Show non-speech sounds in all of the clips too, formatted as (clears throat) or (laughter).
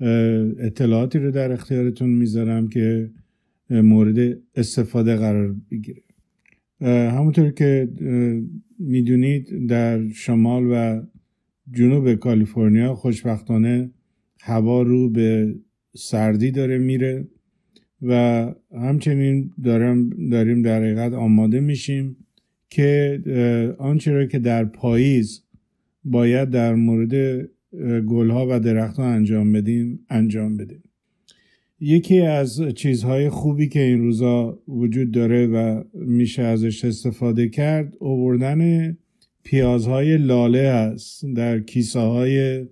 اطلاعاتی رو در اختیارتون می‌ذارم که مورد استفاده قرار بگیره. همونطور که می‌دونید در شمال و جنوب کالیفرنیا خوشبختانه هوا رو به سردی داره میره و همچنین دارم داریم در حقیقت آماده میشیم که آنچه را که در پاییز باید در مورد گلها و درختها انجام بدیم انجام بدیم. یکی از چیزهای خوبی که این روزا وجود داره و میشه ازش استفاده کرد اووردن پیازهای لاله هست در کیسه های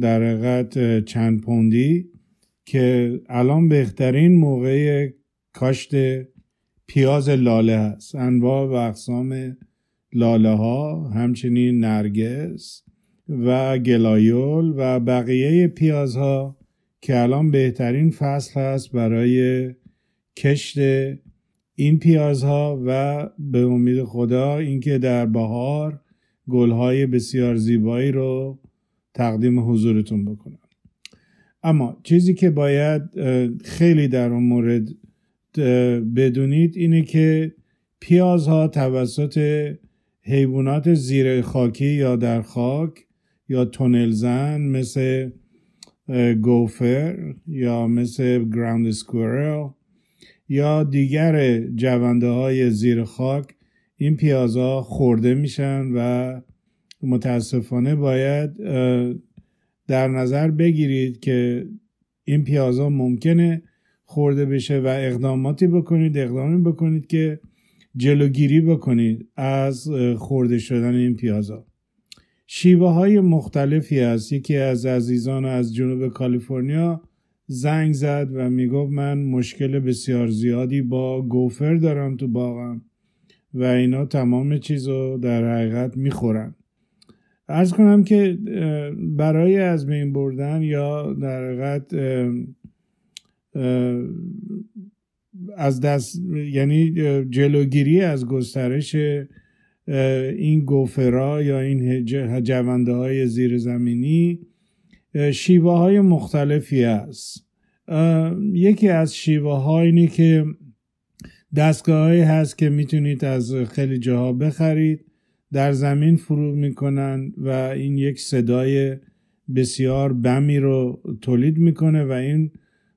در حقیقت چند پوندی که الان بهترین موقع کاشت پیاز لاله هست. انواع و اقسام لاله ها همچنین نرگس و گلایول و بقیه پیازها که الان بهترین فصل هست برای کشت این پیازها و به امید خدا اینکه در بهار گلهای بسیار زیبایی رو تقدیم حضورتون بکنم. اما چیزی که باید خیلی در اون مورد بدونید اینه که پیازها توسط حیوانات زیر خاکی یا در خاک یا تونل زن مثل گوفر یا مثل گراوند سکورل یا دیگر جونده های زیر خاک این پیازها خورده میشن و متاسفانه باید در نظر بگیرید که این پیازها ممکنه خورده بشه و اقداماتی بکنید اقدامی بکنید که جلوگیری بکنید از خورده شدن این پیازها شیوه های مختلفی هست. یکی از عزیزان از جنوب کالیفرنیا زنگ زد و می‌گفت من مشکل بسیار زیادی با گوفر دارم تو باغم و اینا تمام چیز رو در حقیقت می‌خورن. ارز کنم که برای از بین بردن یا در حقیقت از دست یعنی جلوگیری از گسترش این گوفرا یا این جونده های زیر زمینی شیوه های مختلفی است. یکی از شیوه ها اینه که دستگاه هست که می‌تونید از خیلی جاها بخرید در زمین فرو می‌کنن و این یک صدای بسیار بمی رو تولید می‌کنه و این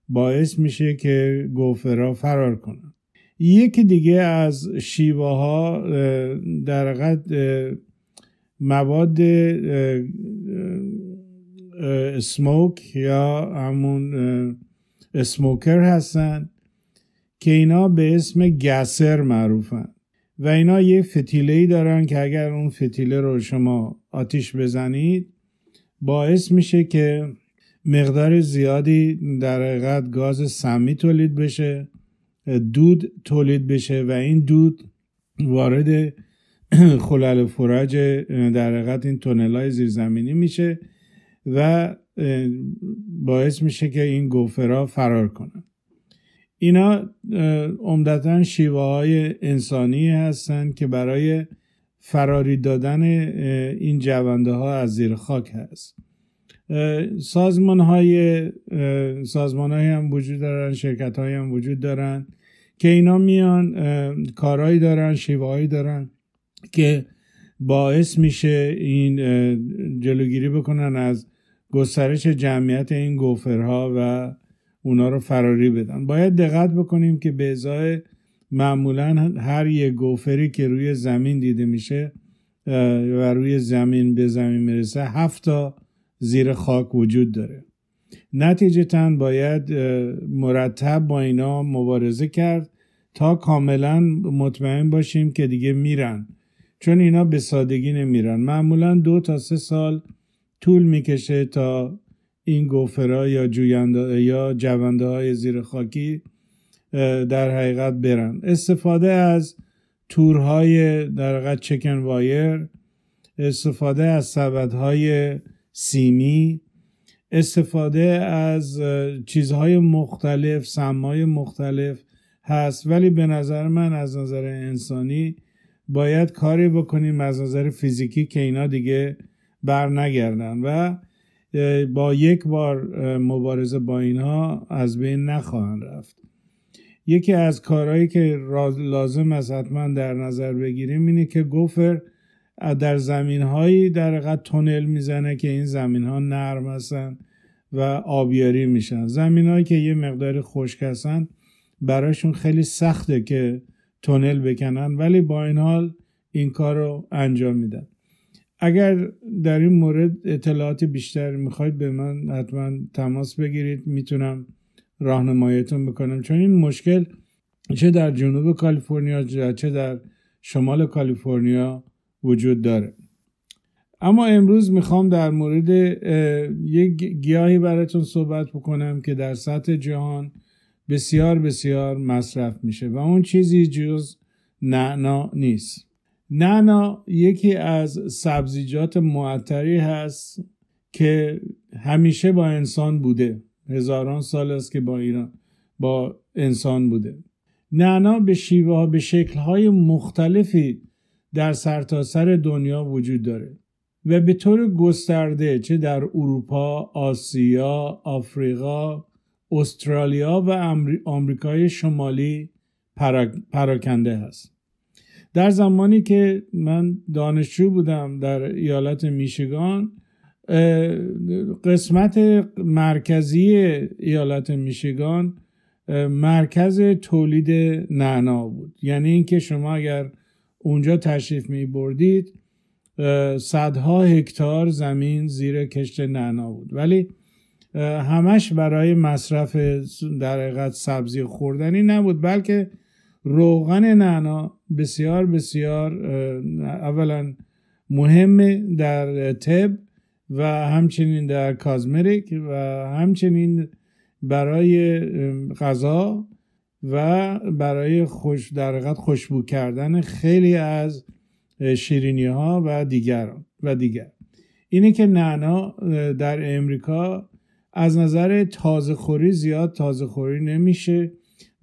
باعث میشه که گوفرا فرار کنن یکی دیگه از شیوه ها در قد مواد اسموک یا همون اسموکر هستن که اینا به اسم گسر معروفن. و اینا یه فتیله ای دارن که اگر اون فتیله رو شما آتیش بزنید باعث میشه که مقدار زیادی در حقیقت گاز سمی تولید بشه. دود تولید بشه و این دود وارد (clears throat) خلال فرج در حقیقت این تونل های زیرزمینی میشه و باعث میشه که این گوفرا فرار کنن. اینا عمدتا شیوه های انسانی هستند که برای فراری دادن این جونده ها از زیر خاک هست. سازمان های سازمان های هم وجود دارن شرکت های هم وجود دارن. که اینا میان کارهایی دارن شیوه دارن که باعث میشه این جلوگیری بکنن از گسترش جمعیت این گوفرها و اونا رو فراری بدن. باید دقت بکنیم که به ازای معمولا هر یه گوفری که روی زمین دیده میشه و روی زمین به زمین می‌رسه هفتا زیر خاک وجود داره. نتیجتا باید مرتب با اینا مبارزه کرد تا کاملا مطمئن باشیم که دیگه میرن. چون اینا به سادگی نمیرن. معمولا دو تا سه سال طول می‌کشه تا این گوفرا یا جوینده یا جونده های زیر خاکی در حقیقت برن. استفاده از تورهای در حقیقت چکن وایر استفاده از سبدهای سیمی استفاده از چیزهای مختلف سمای مختلف هست. ولی به نظر من از نظر انسانی باید کاری بکنیم از نظر فیزیکی که اینا دیگه بر نگردن و با یک بار مبارزه با اینها از بین نخواهند رفت. یکی از کارهایی که لازم است حتما در نظر بگیریم اینه که گوفر در زمین هایی در حقیقت تونل می‌زنه که این زمین ها نرم هستن. و آبیاری میشن. زمین هایی که یه مقدار خشک هستن براشون خیلی سخته که تونل بکنن ولی با این حال این کار رو انجام میدن. اگر در این مورد اطلاعات بیشتر می‌خواید به من حتما تماس بگیرید. می‌تونم راهنماییتون بکنم. چون این مشکل چه در جنوب کالیفرنیا چه در شمال کالیفرنیا وجود داره. اما امروز می‌خوام در مورد یک گیاهی براتون صحبت بکنم که در سطح جهان بسیار بسیار مصرف میشه و اون چیزی جز نعنا نیست. نعنا یکی از سبزیجات معطری هست که همیشه با انسان بوده. هزاران سال است که با ایران با انسان بوده. نعنا به شیوه به شکل های مختلفی در سرتاسر سر دنیا وجود داره. و به طور گسترده چه در اروپا، آسیا، آفریقا، استرالیا و آمریکای شمالی پراکنده هست. در زمانی که من دانشجو بودم در ایالت میشگان قسمت مرکزی ایالت میشگان مرکز تولید نعنا بود. یعنی اینکه شما اگر اونجا تشریف می بردید صدها هکتار زمین زیر کشت نعنا بود. ولی همش برای مصرف در حقیقت سبزی خوردنی نبود بلکه روغن نعنا بسیار بسیار اولا مهم در طب و همچنین در کازمریک و همچنین برای غذا و برای خوش در خوشبو کردن خیلی از شیرینی ها و دیگر و دیگر. اینه که نعنا در امریکا از نظر تازه خوری زیاد تازه خوری نمیشه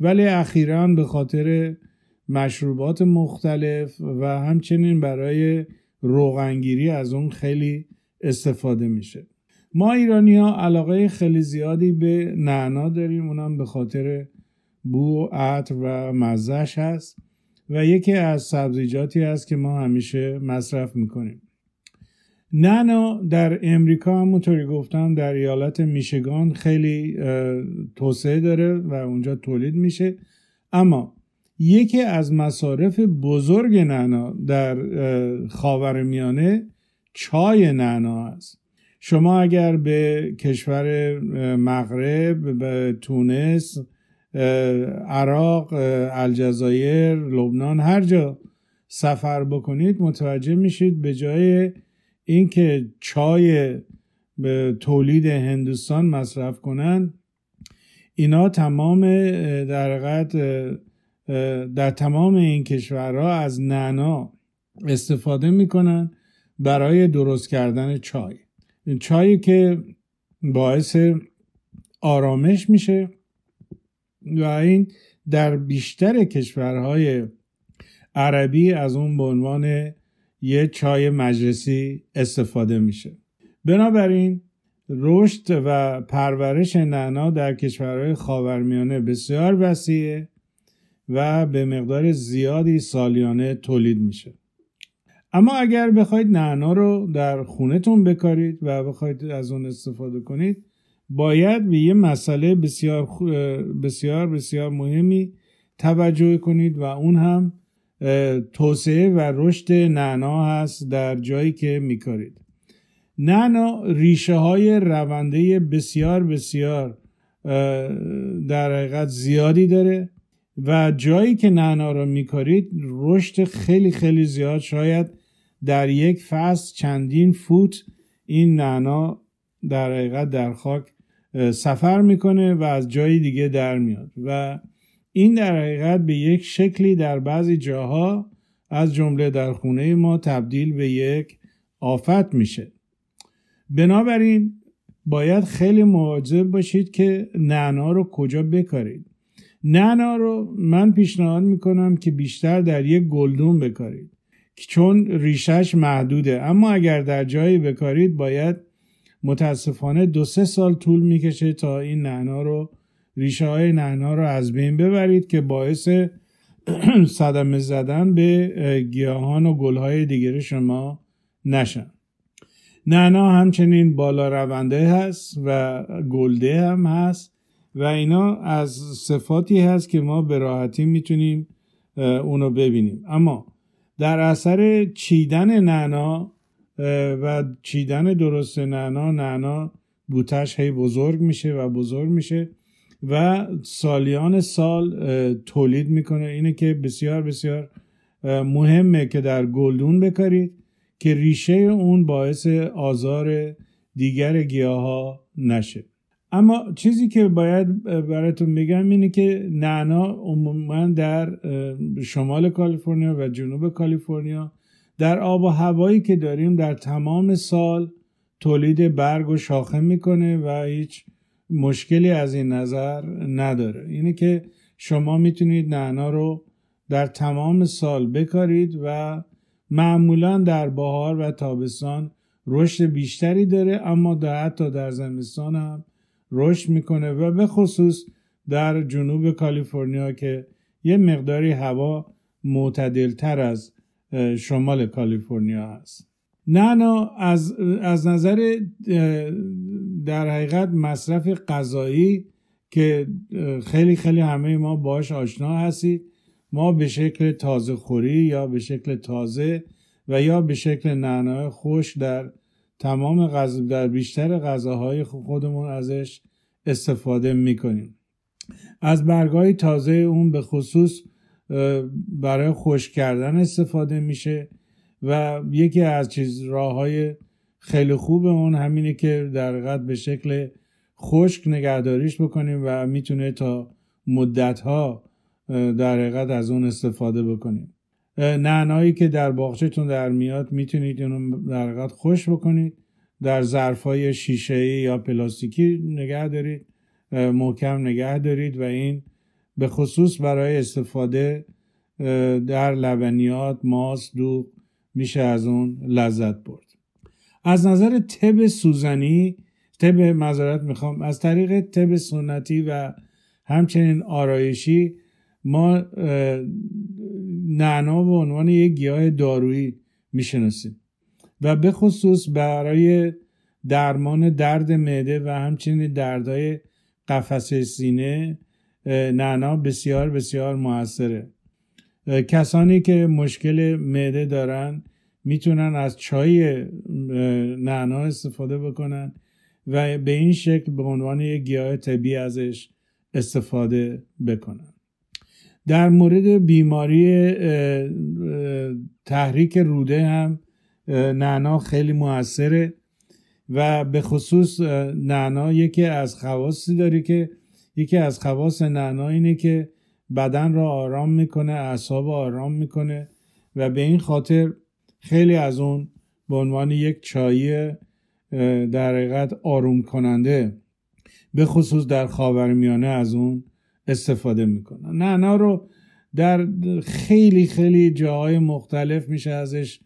ولی اخیرا به خاطر مشروبات مختلف و همچنین برای روغنگیری از اون خیلی استفاده میشه. ما ایرانی ها علاقه خیلی زیادی به نعنا داریم اونم به خاطر بو عطر و مزش هست. و یکی از سبزیجاتی هست که ما همیشه مصرف می‌کنیم. نعنا در امریکا همونطوری گفتم در ایالت میشگان خیلی توسعه داره و اونجا تولید میشه. اما یکی از مصارف بزرگ نعنا در خاورمیانه چای نعنا است. شما اگر به کشور مغرب به تونس عراق الجزایر لبنان هر جا سفر بکنید متوجه میشید به جای اینکه چای به تولید هندوستان مصرف کنن اینا تمام در در تمام این کشورها از نعنا استفاده می‌کنن برای درست کردن چای. چایی که باعث آرامش میشه. و این در بیشتر کشورهای عربی از اون به عنوان یه چای مجلسی استفاده میشه. بنابراین رشد و پرورش نعنا در کشورهای خاورمیانه بسیار وسیعه و به مقدار زیادی سالیانه تولید میشه. اما اگر بخواید نعنا رو در خونتون بکارید و بخواید از اون استفاده کنید باید به یه مسئله بسیار بسیار بسیار مهمی توجه کنید و اون هم توسعه و رشد نعنا هست در جایی که میکارید. نعنا ریشه های رونده بسیار بسیار در حقیقت زیادی داره و جایی که نعنا رو میکارید رشد خیلی خیلی زیاد. شاید در یک فصل چندین فوت این نعنا در حقیقت در خاک سفر می‌کنه و از جای دیگه در میاد. و این در حقیقت به یک شکلی در بعضی جاها از جمله در خونه ما تبدیل به یک آفت میشه. بنابراین باید خیلی مواظب باشید که نعنا رو کجا بکارید. نعنا رو من پیشنهاد می‌کنم که بیشتر در یک گلدون بکارید چون ریشش محدوده. اما اگر در جایی بکارید باید متاسفانه دو سه سال طول می‌کشه تا این نعنا رو ریشه های نعنا رو از بین ببرید که باعث (clears throat) صدمه زدن به گیاهان و گلهای دیگر شما نشن. نعنا همچنین بالا رونده هست و گلده هم هست و اینا از صفاتی هست که ما به راحتی می‌تونیم اونو ببینیم. اما در اثر چیدن نعنا و چیدن درست نعنا نعنا بوتش هی بزرگ میشه و بزرگ میشه و سالیان سال تولید می‌کنه. اینه که بسیار بسیار مهمه که در گلدون بکارید که ریشه اون باعث آزار دیگر گیاه ها نشه. اما چیزی که باید براتون بگم اینه که نعنا عموما در شمال کالیفرنیا و جنوب کالیفرنیا در آب و هوایی که داریم در تمام سال تولید برگ و شاخه می‌کنه و هیچ مشکلی از این نظر نداره. اینه که شما می‌تونید نعنا رو در تمام سال بکارید و معمولا در بهار و تابستان رشد بیشتری داره اما در حتی در زمستان هم رشد می‌کنه و به خصوص در جنوب کالیفرنیا که یه مقداری هوا معتدلتر از شمال کالیفرنیا هست. نعنا از, از نظر در حقیقت مصرف غذایی که خیلی خیلی همه ما باش آشنا هستید. ما به شکل تازه خوری یا به شکل تازه و یا به شکل نعنای خوش در تمام غذا در بیشتر غذاهای خودمون ازش استفاده می‌کنیم. از برگای تازه اون به خصوص برای خوش کردن استفاده میشه و یکی از چیز راه های خیلی خوب اون همینه که در به شکل خشک نگهداریش بکنیم و می‌تونه تا مدت ها در حقیقت از اون استفاده بکنیم. نعنایی که در باغچهتون در میاد می‌تونید اونو در حقیقت خوش بکنید. در ظرف های شیشه یا پلاستیکی نگه دارید محکم نگه دارید و این به خصوص برای استفاده در لبنیات ماست دوغ میشه از اون لذت برد. از نظر تب سوزنی تب مذارت می‌خوام از طریق تب سنتی و همچنین آرایشی ما نعنا به عنوان یک گیاه دارویی می‌شناسیم. و به خصوص برای درمان درد معده و همچنین دردهای قفسه سینه نعنا بسیار بسیار موثره. کسانی که مشکل معده دارن می‌تونن از چای نعنا استفاده بکنن و به این شکل به عنوان یک گیاه طبیعی ازش استفاده بکنن. در مورد بیماری تحریک روده هم نعنا خیلی موثره و به خصوص نعنا یکی از خواصی داره که یکی از خواص نعنا اینه که بدن را آرام می‌کنه اعصاب آرام می‌کنه و به این خاطر خیلی از اون به عنوان یک چای در حقیقت آروم کننده به خصوص در خاورمیانه از اون استفاده می‌کنن نعنا رو در خیلی خیلی جاهای مختلف میشه ازش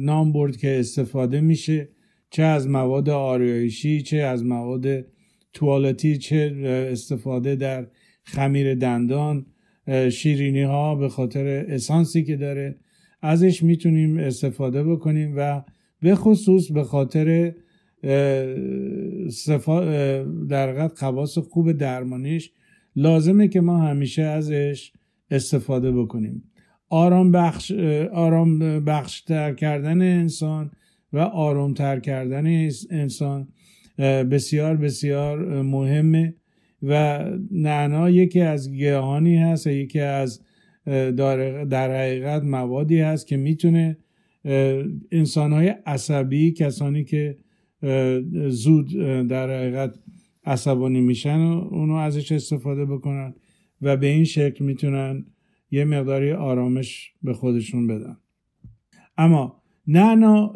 نام برد که استفاده میشه چه از مواد آرایشی چه از مواد توالتی چه استفاده در خمیر دندان شیرینی ها به خاطر اسانسی که داره. ازش می‌تونیم استفاده بکنیم و به خصوص به خاطر در خواص خوب درمانیش لازمه که ما همیشه ازش استفاده بکنیم. آرام بخش آرام بخشتر کردن انسان و آرامتر کردن انسان بسیار بسیار مهمه و نعنا یکی از گیاهانی هست یکی از در حقیقت موادی هست که می‌تونه انسانهای عصبی کسانی که زود در حقیقت عصبانی میشن و اونو ازش استفاده بکنن و به این شکل می‌تونن یه مقداری آرامش به خودشون بدن. اما نعنا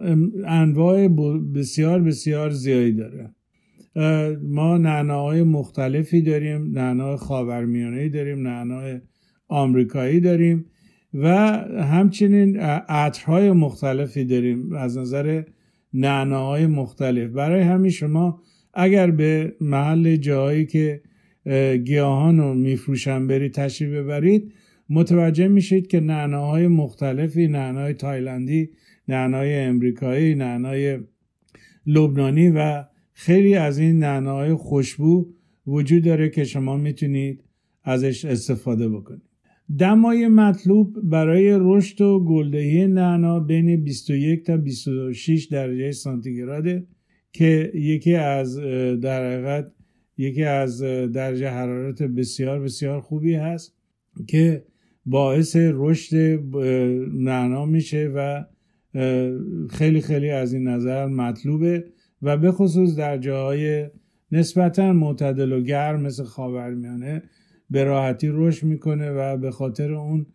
انواع بسیار بسیار زیادی داره. ما نعناهای مختلفی داریم نعنای خاورمیانه داریم نعنای آمریکایی داریم و همچنین عطرهای مختلفی داریم از نظر نعناهای مختلف. برای همین شما اگر به محل جایی که گیاهان رو میفروشن برید تشریف ببرید متوجه میشید که نعناهای مختلفی نعنای تایلندی نعنای امریکایی نعنای لبنانی و خیلی از این نعناهای خوشبو وجود داره که شما می‌تونید ازش استفاده بکنید. دمای مطلوب برای رشد و گلدهی نعنا بین 21 تا 26 درجه سانتیگراده که یکی از در یکی از درجه حرارت بسیار بسیار خوبی هست که باعث رشد نعنا میشه و خیلی خیلی از این نظر مطلوبه و به خصوص در جاهای نسبتا معتدل و گرم مثل خاورمیانه به راحتی رشد می‌کنه و به خاطر اون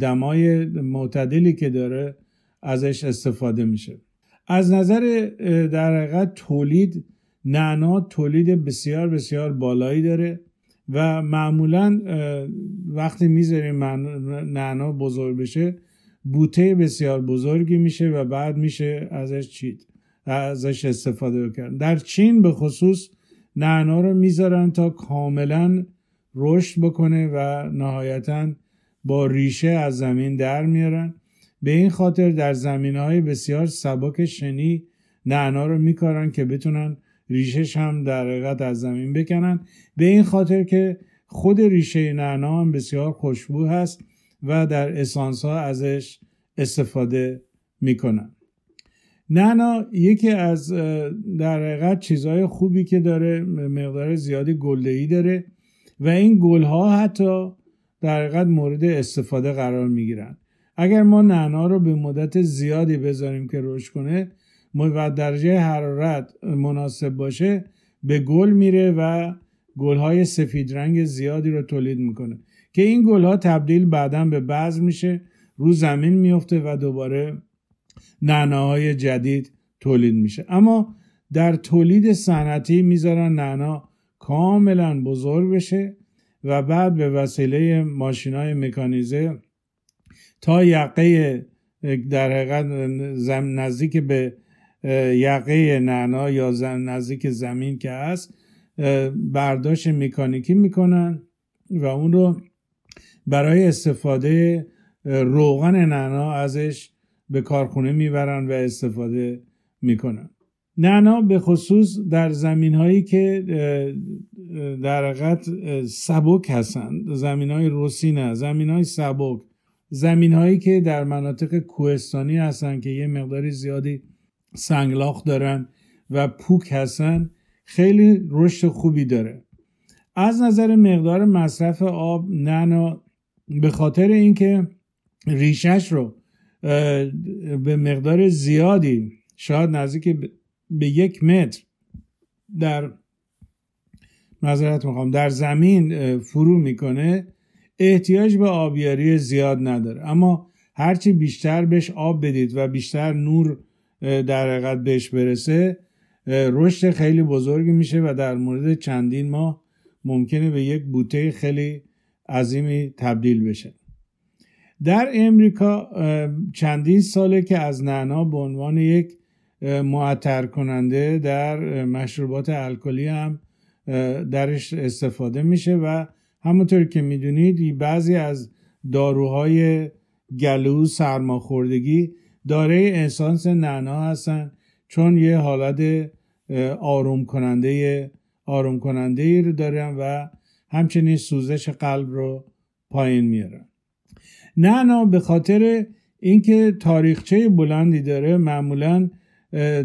دمای معتدلی که داره ازش استفاده میشه. از نظر در حقیقت تولید نعنا تولید بسیار بسیار بالایی داره و معمولا وقتی می‌ذاریم نعنا بزرگ بشه بوته بسیار بزرگی میشه و بعد میشه ازش چید ازش استفاده بکردن در چین به خصوص نعنا رو می‌ذارن تا کاملا رشد بکنه و نهایتا با ریشه از زمین در میارن. به این خاطر در زمین های بسیار سبک شنی نعنا رو میکارن که بتونن ریشهش هم در حقیقت از زمین بکنن. به این خاطر که خود ریشه نعنا هم بسیار خوشبو هست. و در اسانس ها ازش استفاده می‌کنن. نعنا یکی از در حقیقت چیزهای خوبی که داره مقدار زیادی گلدهی داره و این گل ها حتی در حقیقت مورد استفاده قرار می‌گیرن. اگر ما نعنا رو به مدت زیادی بذاریم که رشد کنه و درجه حرارت مناسب باشه به گل میره و گل های سفید رنگ زیادی رو تولید می‌کنه. که این گل ها تبدیل بعدا به بعض میشه رو زمین میفته و دوباره نعناهای جدید تولید میشه. اما در تولید صنعتی می‌ذارن نعنا کاملا بزرگ بشه و بعد به وسیله ماشین های مکانیزه تا یقه در حقیقت نزدیک به یقه نعنا یا نزدیک زمین که هست برداشت مکانیکی می‌کنن و اون رو برای استفاده روغن نعنا ازش به کارخونه می‌برن و استفاده می‌کنن. نعنا به خصوص در زمین هایی که در حقیقت سبک هستند. زمین های روسینه زمین های سبک زمین هایی که در مناطق کوهستانی هستن که یه مقداری زیادی سنگلاخ دارن و پوک هستن خیلی رشد خوبی داره. از نظر مقدار مصرف آب نعنا به خاطر اینکه ریشش رو به مقدار زیادی شاید نزدیک به یک متر در معذرت می‌خوام در زمین فرو می‌کنه احتیاج به آبیاری زیاد نداره. اما هرچی بیشتر بهش آب بدید و بیشتر نور در حقیقت بهش برسه رشد خیلی بزرگی میشه و در مورد چندین ماه ممکنه به یک بوته خیلی عظیمی تبدیل بشه. در امریکا چندین ساله که از نعنا به عنوان یک معطر کننده در مشروبات الکلی هم درش استفاده میشه و همونطور که می‌دونید بعضی از داروهای گلو سرماخوردگی داره احسانس نعنا هستن چون یه حالت آروم کننده آروم کننده ای رو دارن و همچنین سوزش قلب رو پایین میارن نعنا به خاطر اینکه تاریخچه بلندی داره معمولا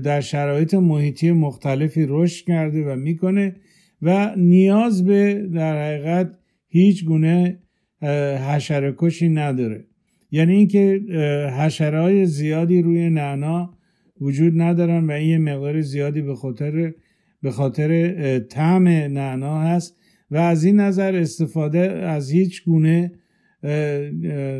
در شرایط محیطی مختلفی رشد کرده و می‌کنه و نیاز به در حقیقت هیچ گونه حشره کشی نداره. یعنی اینکه حشره های زیادی روی نعنا وجود ندارن و این مقدار زیادی به خاطر به خاطر طعم نعنا هست. و از این نظر استفاده از هیچ گونه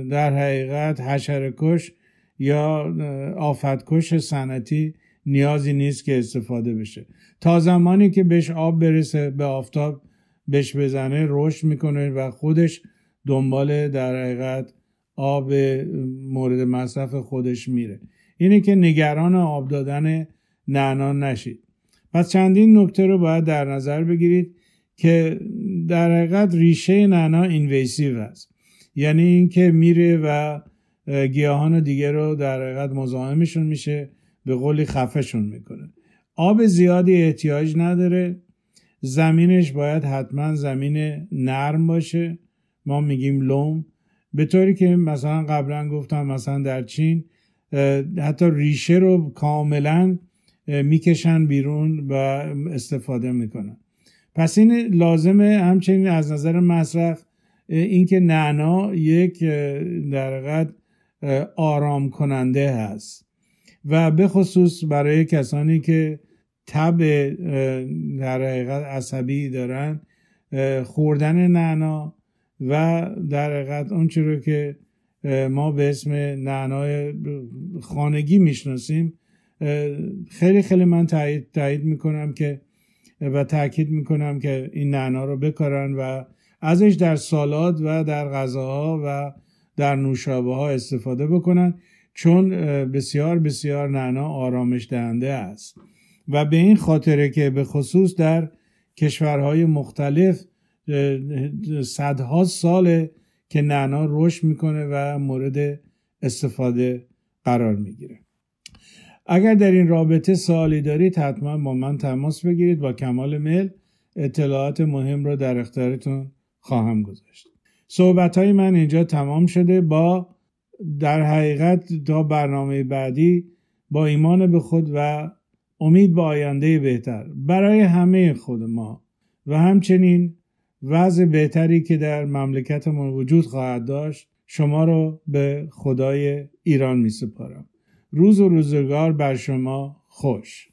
در حقیقت حشرکش یا آفتکش سنتی نیازی نیست که استفاده بشه. تا زمانی که بهش آب برسه به آفتاب بهش بزنه رشد می‌کنه و خودش دنبال در حقیقت آب مورد مصرف خودش میره. اینه که نگران آب دادن نعنا نشید. پس چندین نکته رو باید در نظر بگیرید. که در حقیقت ریشه نعنا اینویسیو است. یعنی اینکه میره و گیاهان دیگه رو در حقیقت مزاحمشون میشه به قولی خفهشون می‌کنه. آب زیادی احتیاج نداره. زمینش باید حتما زمین نرم باشه. ما میگیم لوم. به طوری که مثلا قبلا گفتم مثلا در چین حتی ریشه رو کاملا می‌کشن بیرون و استفاده می‌کنن. پس این لازمه همچنین از نظر مصرف اینکه نعنا یک در آرام کننده هست. و به خصوص برای کسانی که تب در حقیقت عصبی دارن خوردن نعنا و در حقیقت اون رو که ما به اسم نعنای خانگی می‌شناسیم خیلی خیلی من تایید, تایید می‌کنم که و تاکید می‌کنم که این نعنا رو بکارن و ازش در سالاد و در غذاها و در نوشابه ها استفاده بکنن چون بسیار بسیار نعنا آرامش دهنده است. و به این خاطره که به خصوص در کشورهای مختلف صدها ساله که نعنا رشد می‌کنه و مورد استفاده قرار می‌گیره. اگر در این رابطه سوالی دارید حتما با من تماس بگیرید. با کمال میل اطلاعات مهم را در اختیارتون خواهم گذاشت. صحبت های من اینجا تمام شده. با در حقیقت تا برنامه بعدی با ایمان به خود و امید به آینده بهتر. برای همه خود ما. و همچنین وضع بهتری که در مملکتمون وجود خواهد داشت شما رو به خدای ایران می سپارم روز و روزگار بر شما خوش.